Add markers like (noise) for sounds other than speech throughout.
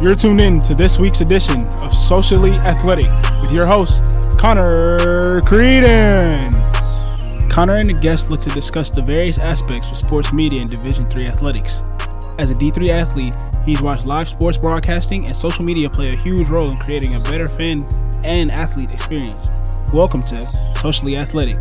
You're tuned in to this week's edition of Socially Athletic with your host, Connor Creedon. Connor and the guest look to discuss the various aspects of sports media and Division III athletics. As a D3 athlete, he's watched live sports broadcasting and social media play a huge role in creating a better fan and athlete experience. Welcome to Socially Athletic.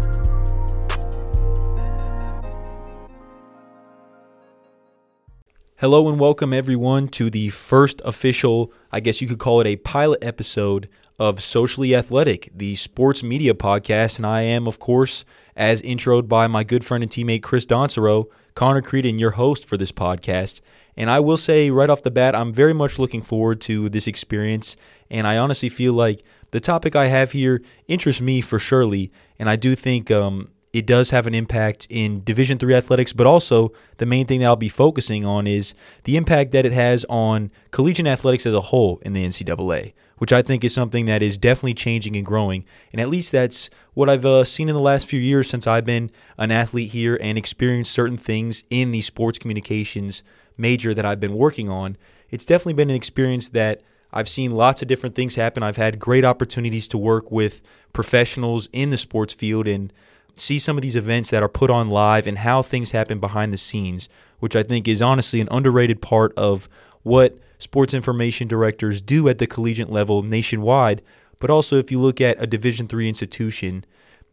Hello and welcome everyone to the first official, I guess you could call it a pilot episode of Socially Athletic, the sports media podcast. And I am, of course, as introed by my good friend and teammate Chris Doncero, Connor Creedon, your host for this podcast. And I will say right off the bat, I'm very much looking forward to this experience. And I honestly feel like the topic I have here interests me for surely. And I do think um, it does have an impact in Division three athletics, but also the main thing that I'll be focusing on is the impact that it has on collegiate athletics as a whole in the NCAA, which I think is something that is definitely changing and growing. And at least that's what I've uh, seen in the last few years since I've been an athlete here and experienced certain things in the sports communications major that I've been working on. It's definitely been an experience that I've seen lots of different things happen. I've had great opportunities to work with professionals in the sports field and see some of these events that are put on live and how things happen behind the scenes, which I think is honestly an underrated part of what sports information directors do at the collegiate level nationwide. But also, if you look at a Division three institution,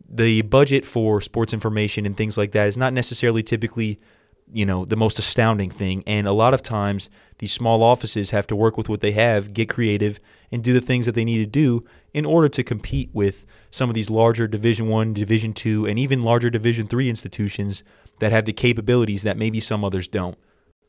the budget for sports information and things like that is not necessarily typically you know the most astounding thing and a lot of times these small offices have to work with what they have get creative and do the things that they need to do in order to compete with some of these larger Division One, Division Two, and even larger Division Three institutions that have the capabilities that maybe some others don't.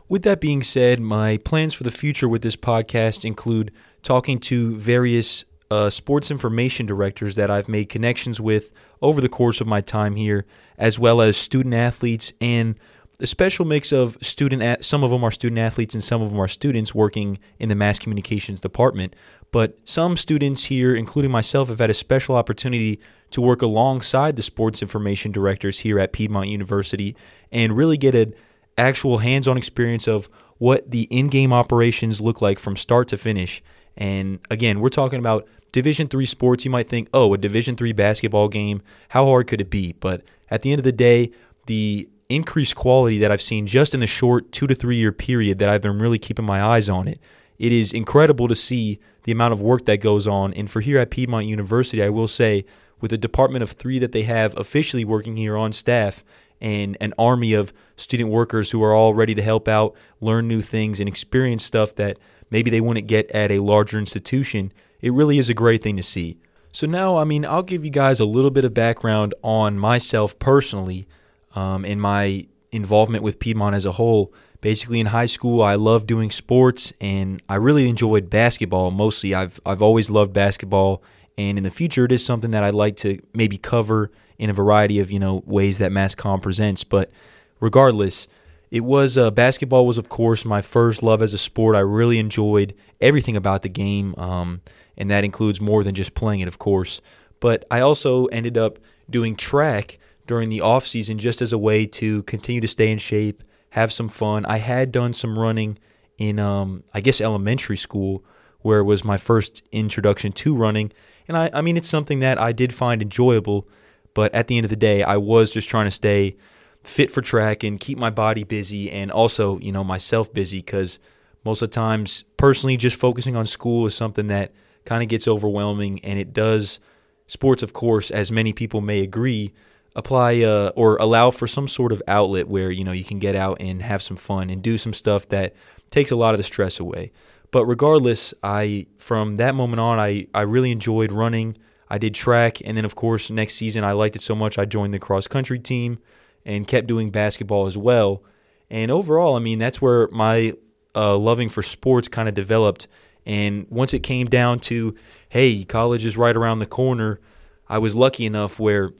With that being said, my plans for the future with this podcast include talking to various uh, sports information directors that I've made connections with over the course of my time here, as well as student athletes and a special mix of student. At, some of them are student athletes and some of them are students working in the mass communications department. But some students here, including myself, have had a special opportunity to work alongside the sports information directors here at Piedmont University and really get an actual hands on experience of what the in game operations look like from start to finish. And again, we're talking about Division three sports. You might think, oh, a Division three basketball game, how hard could it be? But at the end of the day, the increased quality that I've seen just in the short two to three year period that I've been really keeping my eyes on it it is incredible to see the amount of work that goes on. And for here at Piedmont University, I will say, with a department of three that they have officially working here on staff and an army of student workers who are all ready to help out, learn new things, and experience stuff that maybe they wouldn't get at a larger institution, it really is a great thing to see. So, now, I mean, I'll give you guys a little bit of background on myself personally um, and my involvement with Piedmont as a whole basically in high school I loved doing sports and I really enjoyed basketball mostly. I've I've always loved basketball and in the future it is something that I'd like to maybe cover in a variety of, you know, ways that Mass Comm presents, but regardless, it was uh, basketball was of course my first love as a sport. I really enjoyed everything about the game um, and that includes more than just playing it, of course. But I also ended up doing track during the off season just as a way to continue to stay in shape have some fun. I had done some running in, um, I guess, elementary school, where it was my first introduction to running. And I, I mean, it's something that I did find enjoyable. But at the end of the day, I was just trying to stay fit for track and keep my body busy and also, you know, myself busy because most of the times, personally, just focusing on school is something that kind of gets overwhelming. And it does, sports, of course, as many people may agree, apply uh, or allow for some sort of outlet where you know you can get out and have some fun and do some stuff that takes a lot of the stress away. But regardless, I from that moment on, I I really enjoyed running. I did track, and then of course next season I liked it so much I joined the cross country team and kept doing basketball as well. And overall, I mean that's where my uh, loving for sports kind of developed. And once it came down to, hey, college is right around the corner, I was lucky enough where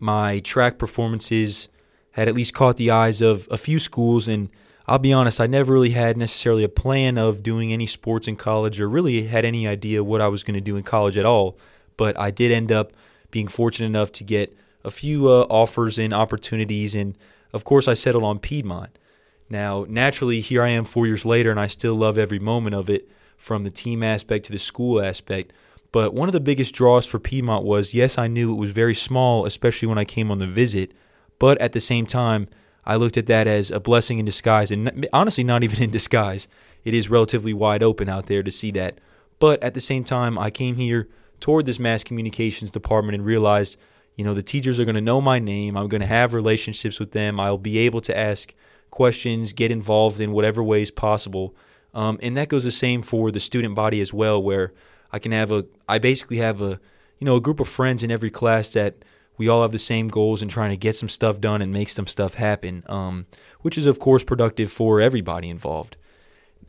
my track performances had at least caught the eyes of a few schools and I'll be honest, I never really had necessarily a plan of doing any sports in college or really had any idea what I was going to do in college at all. But I did end up being fortunate enough to get a few uh, offers and opportunities, and of course, I settled on Piedmont. Now, naturally, here I am four years later, and I still love every moment of it. from the team aspect to the school aspect. But one of the biggest draws for Piedmont was yes, I knew it was very small, especially when I came on the visit, but at the same time, I looked at that as a blessing in disguise, and honestly, not even in (laughs) disguise. It is relatively wide open out there to see that. But at the same time, I came here toward this mass communications department and realized, you know, the teachers are going to know my name. I'm going to have relationships with them. I'll be able to ask questions, get involved in whatever ways possible. Um, and that goes the same for the student body as well, where I can have a, I basically have a, you know, a group of friends in every class that we all have the same goals and trying to get some stuff done and make some stuff happen, um, which is of course productive for everybody involved.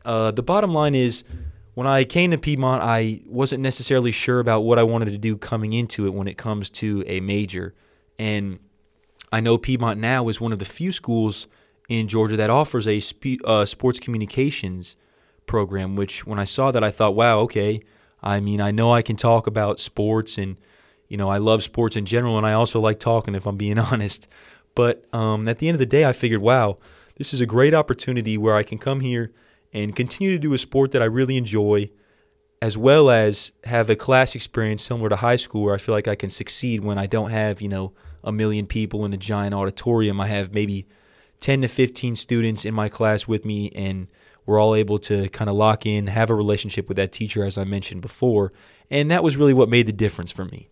Uh, the bottom line is, when I came to Piedmont, I wasn't necessarily sure about what I wanted to do coming into it when it comes to a major, and I know Piedmont now is one of the few schools in Georgia that offers a uh, sports communications program. Which, when I saw that, I thought, wow, okay. I mean, I know I can talk about sports and you know, I love sports in general, and I also like talking, if I'm being (laughs) honest. But um, at the end of the day, I figured, wow, this is a great opportunity where I can come here and continue to do a sport that I really enjoy, as well as have a class experience similar to high school where I feel like I can succeed when I don't have, you know, a million people in a giant auditorium. I have maybe 10 to 15 students in my class with me, and we're all able to kind of lock in, have a relationship with that teacher, as I mentioned before. And that was really what made the difference for me.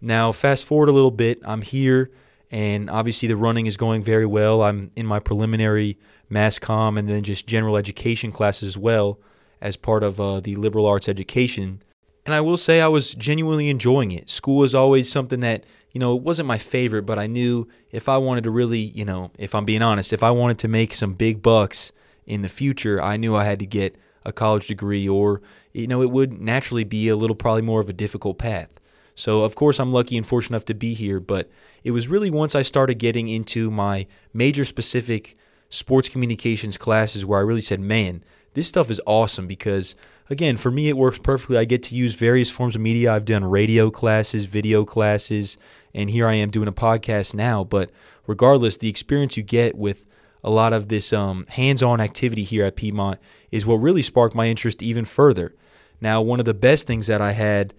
Now, fast forward a little bit, I'm here, and obviously the running is going very well. I'm in my preliminary mass comm and then just general education classes as well as part of uh, the liberal arts education. And I will say I was genuinely enjoying it. School is always something that, you know, it wasn't my favorite, but I knew if I wanted to really, you know, if I'm being honest, if I wanted to make some big bucks in the future, I knew I had to get a college degree or, you know, it would naturally be a little probably more of a difficult path. So, of course, I'm lucky and fortunate enough to be here, but it was really once I started getting into my major specific sports communications classes where I really said, man, this stuff is awesome because, again, for me, it works perfectly. I get to use various forms of media. I've done radio classes, video classes, and here I am doing a podcast now. But regardless, the experience you get with a lot of this um, hands on activity here at Piedmont is what really sparked my interest even further. Now, one of the best things that I had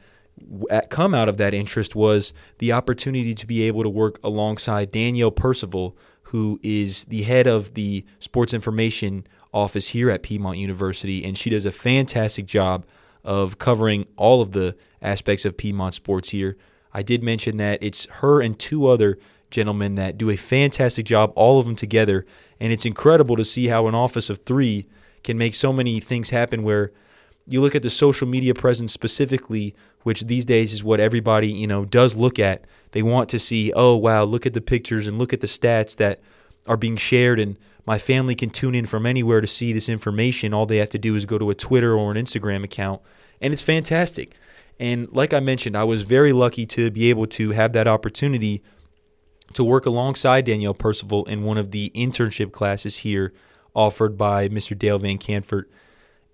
come out of that interest was the opportunity to be able to work alongside Danielle Percival, who is the head of the sports information office here at Piedmont University, and she does a fantastic job of covering all of the aspects of Piedmont sports here. I did mention that it's her and two other gentlemen that do a fantastic job, all of them together, and it's incredible to see how an office of three can make so many things happen where you look at the social media presence specifically which these days is what everybody, you know, does look at. They want to see, oh, wow, look at the pictures and look at the stats that are being shared and my family can tune in from anywhere to see this information. All they have to do is go to a Twitter or an Instagram account, and it's fantastic. And like I mentioned, I was very lucky to be able to have that opportunity to work alongside Danielle Percival in one of the internship classes here offered by Mr. Dale Van Cantfort.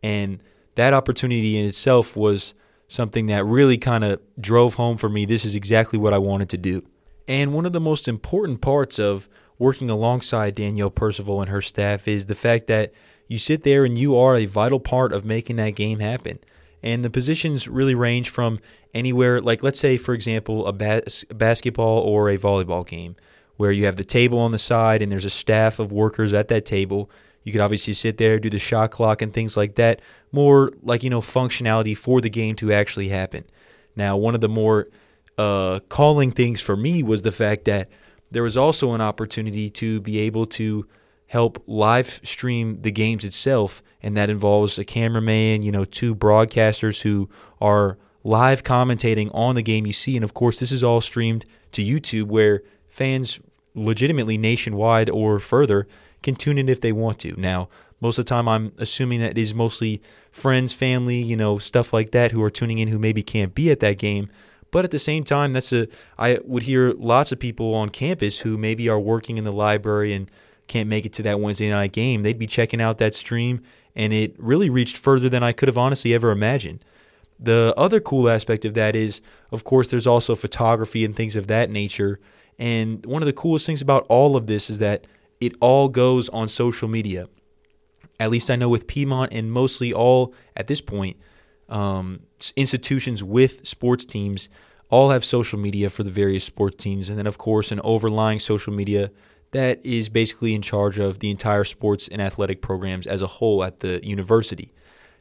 And that opportunity in itself was something that really kind of drove home for me this is exactly what I wanted to do. And one of the most important parts of working alongside Danielle Percival and her staff is the fact that you sit there and you are a vital part of making that game happen. And the positions really range from anywhere, like let's say, for example, a, bas- basketball or a volleyball game, where you have the table on the side and there's a staff of workers at that table you could obviously sit there, do the shot clock and things like that. More like, you know, functionality for the game to actually happen. Now, one of the more uh, calling things for me was the fact that there was also an opportunity to be able to help live stream the games itself, and that involves a cameraman, you know, two broadcasters who are live commentating on the game you see. And of course, this is all streamed to YouTube where fans legitimately nationwide or further can tune in if they want to. Now, most of the time, I'm assuming that it is mostly friends, family, you know, stuff like that who are tuning in who maybe can't be at that game. But at the same time, that's a I would hear lots of people on campus who maybe are working in the library and can't make it to that Wednesday night game. They'd be checking out that stream, and it really reached further than I could have honestly ever imagined. The other cool aspect of that is, of course, there's also photography and things of that nature. And one of the coolest things about all of this is that it all goes on social media. at least I know with Piedmont and mostly all at this point um, institutions with sports teams all have social media for the various sports teams, and then of course an overlying social media that is basically in charge of the entire sports and athletic programs as a whole at the university.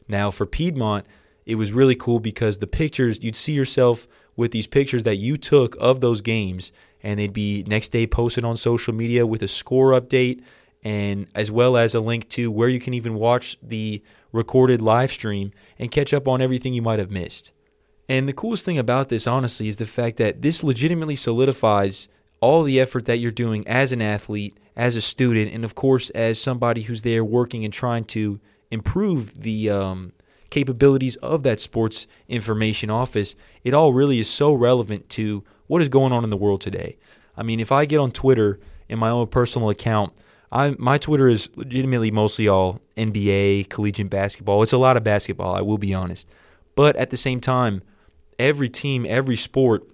Now for Piedmont, it was really cool because the pictures you'd see yourself with these pictures that you took of those games and they'd be next day posted on social media with a score update and as well as a link to where you can even watch the recorded live stream and catch up on everything you might have missed. And the coolest thing about this, honestly, is the fact that this legitimately solidifies all the effort that you're doing as an athlete, as a student, and of course, as somebody who's there working and trying to improve the um, capabilities of that sports information office. It all really is so relevant to what is going on in the world today. I mean, if I get on Twitter in my own personal account, I my Twitter is legitimately mostly all NBA, collegiate basketball. It's a lot of basketball, I will be honest. But at the same time, every team, every sport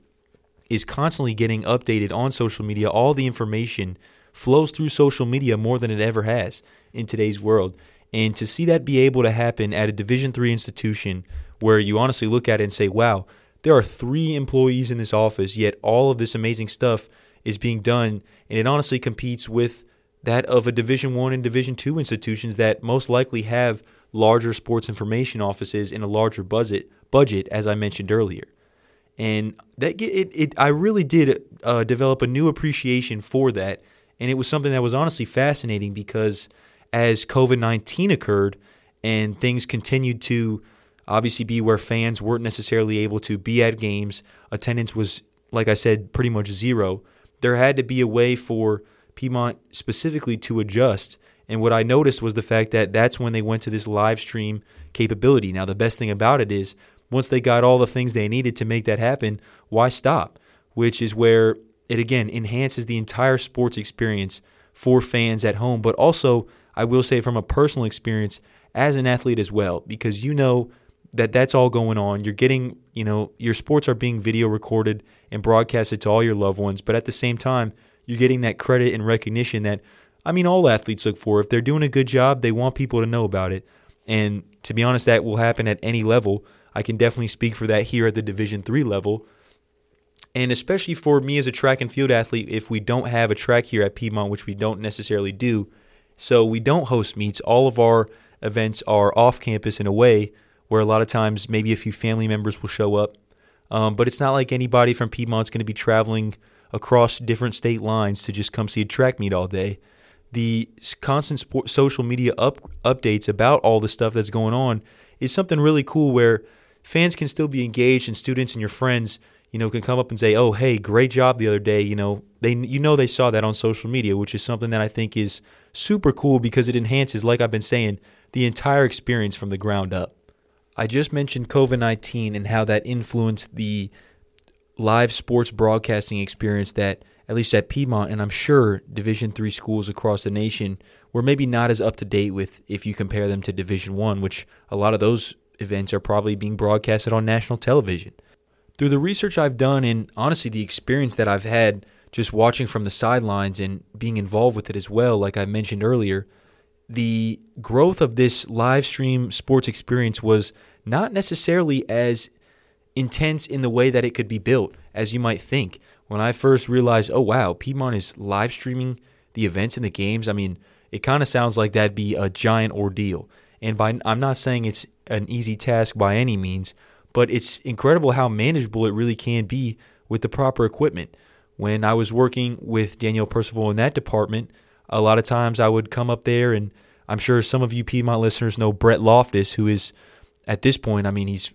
is constantly getting updated on social media. All the information flows through social media more than it ever has in today's world. And to see that be able to happen at a Division 3 institution where you honestly look at it and say, "Wow, there are 3 employees in this office, yet all of this amazing stuff is being done." And it honestly competes with that of a Division 1 and Division 2 institutions that most likely have larger sports information offices in a larger budget budget as I mentioned earlier. And that it, it I really did uh, develop a new appreciation for that and it was something that was honestly fascinating because as COVID 19 occurred and things continued to obviously be where fans weren't necessarily able to be at games, attendance was, like I said, pretty much zero. There had to be a way for Piedmont specifically to adjust. And what I noticed was the fact that that's when they went to this live stream capability. Now, the best thing about it is once they got all the things they needed to make that happen, why stop? Which is where it again enhances the entire sports experience for fans at home, but also, I will say, from a personal experience as an athlete as well, because you know that that's all going on. You're getting, you know, your sports are being video recorded and broadcasted to all your loved ones, but at the same time, you're getting that credit and recognition that, I mean, all athletes look for. If they're doing a good job, they want people to know about it. And to be honest, that will happen at any level. I can definitely speak for that here at the Division three level. And especially for me as a track and field athlete, if we don't have a track here at Piedmont, which we don't necessarily do, so we don't host meets, all of our events are off campus in a way where a lot of times maybe a few family members will show up. Um, but it's not like anybody from Piedmont's going to be traveling across different state lines to just come see a track meet all day. The constant sport, social media up, updates about all the stuff that's going on is something really cool where fans can still be engaged and students and your friends you know, can come up and say, "Oh, hey, great job the other day." You know, they you know they saw that on social media, which is something that I think is super cool because it enhances, like I've been saying, the entire experience from the ground up. I just mentioned COVID nineteen and how that influenced the live sports broadcasting experience that at least at Piedmont and I'm sure Division 3 schools across the nation were maybe not as up to date with if you compare them to Division 1 which a lot of those events are probably being broadcasted on national television through the research I've done and honestly the experience that I've had just watching from the sidelines and being involved with it as well, like I mentioned earlier, the growth of this live stream sports experience was not necessarily as intense in the way that it could be built as you might think. When I first realized, oh wow, Piedmont is live streaming the events and the games, I mean, it kind of sounds like that'd be a giant ordeal. And by I'm not saying it's an easy task by any means, but it's incredible how manageable it really can be with the proper equipment. When I was working with Danielle Percival in that department, a lot of times I would come up there, and I'm sure some of you Piedmont listeners know Brett Loftus, who is at this point, I mean, he's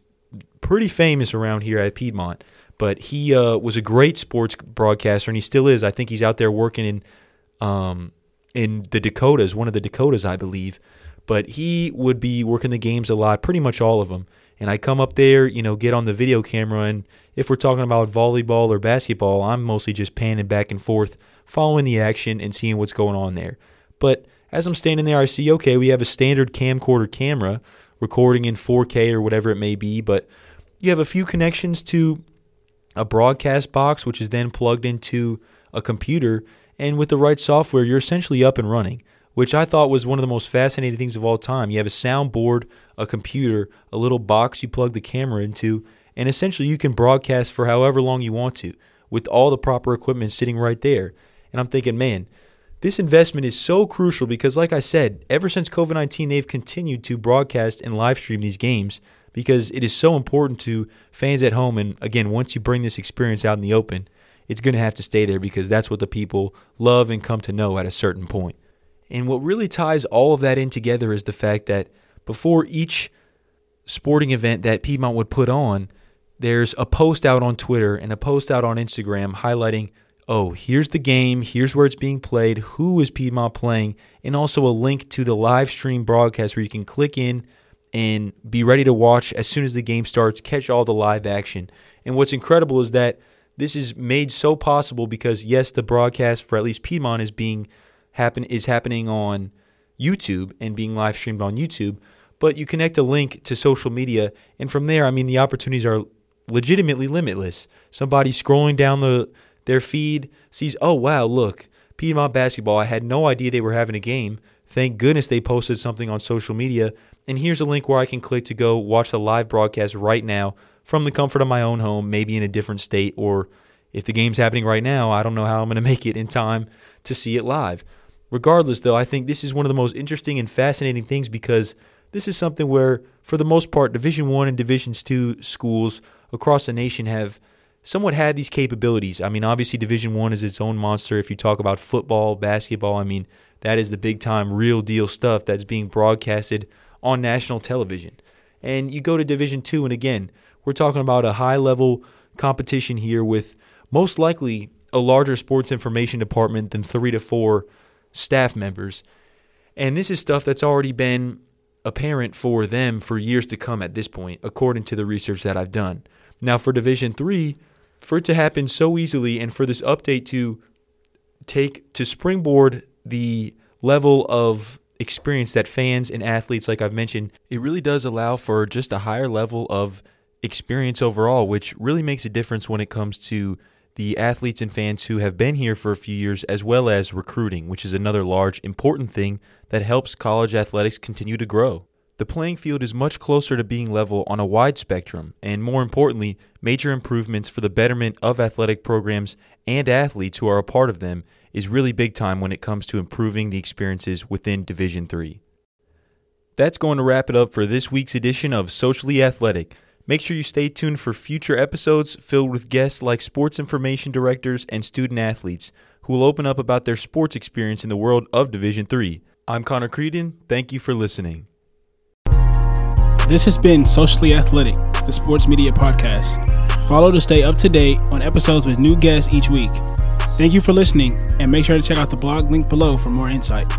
pretty famous around here at Piedmont. But he uh, was a great sports broadcaster, and he still is. I think he's out there working in um, in the Dakotas, one of the Dakotas, I believe. But he would be working the games a lot, pretty much all of them and I come up there, you know, get on the video camera, and if we're talking about volleyball or basketball, I'm mostly just panning back and forth, following the action and seeing what's going on there. But as I'm standing there, I see, okay, we have a standard camcorder camera recording in 4K or whatever it may be, but you have a few connections to a broadcast box, which is then plugged into a computer, and with the right software, you're essentially up and running. Which I thought was one of the most fascinating things of all time. You have a soundboard, a computer, a little box you plug the camera into, and essentially you can broadcast for however long you want to with all the proper equipment sitting right there. And I'm thinking, man, this investment is so crucial because, like I said, ever since COVID 19, they've continued to broadcast and live stream these games because it is so important to fans at home. And again, once you bring this experience out in the open, it's going to have to stay there because that's what the people love and come to know at a certain point. And what really ties all of that in together is the fact that before each sporting event that Piedmont would put on, there's a post out on Twitter and a post out on Instagram highlighting, oh, here's the game, here's where it's being played, who is Piedmont playing, and also a link to the live stream broadcast where you can click in and be ready to watch as soon as the game starts, catch all the live action. And what's incredible is that this is made so possible because yes, the broadcast for at least Piedmont is being happen is happening on YouTube and being live streamed on YouTube. But you connect a link to social media, and from there, I mean, the opportunities are legitimately limitless. Somebody scrolling down the their feed sees, oh wow, look, Piedmont basketball. I had no idea they were having a game. Thank goodness they posted something on social media. And here's a link where I can click to go watch the live broadcast right now from the comfort of my own home, maybe in a different state, or if the game's happening right now, I don't know how I'm going (laughs) to make it in time to see it live. Regardless, though, I think this is one of the most interesting and fascinating things because this is something where, for the most part, Division One and Divisions Two schools across the nation have somewhat had these capabilities. I mean, obviously, Division One is its own monster. If you talk about football, basketball, I mean, that is the big time, real deal stuff that's being broadcasted on national television. And you go to Division Two, and again, we're talking about a high level competition here with most likely a larger sports information department than three to four staff members. And this is stuff that's already been apparent for them for years to come at this point, according to the research that I've done. Now, for Division 3, for it to happen so easily and for this update to take to springboard the level of experience that fans and athletes, like I've mentioned, it really does allow for just a higher level of experience overall, which really makes a difference when it comes to the athletes and fans who have been here for a few years, as well as recruiting, which is another large, important thing that helps college athletics continue to grow. The playing field is much closer to being level on a wide spectrum, and more importantly, major improvements for the betterment of athletic programs and athletes who are a part of them is really big time when it comes to improving the experiences within Division 3. That's going to wrap it up for this week's edition of Socially Athletic. Make sure you stay tuned for future episodes filled with guests like sports information directors and student athletes who will open up about their sports experience in the world of Division 3. I'm Connor Creedon. Thank you for listening. This has been Socially Athletic, the sports media podcast. Follow to stay up to date on episodes with new guests each week. Thank you for listening, and make sure to check out the blog link below for more insight.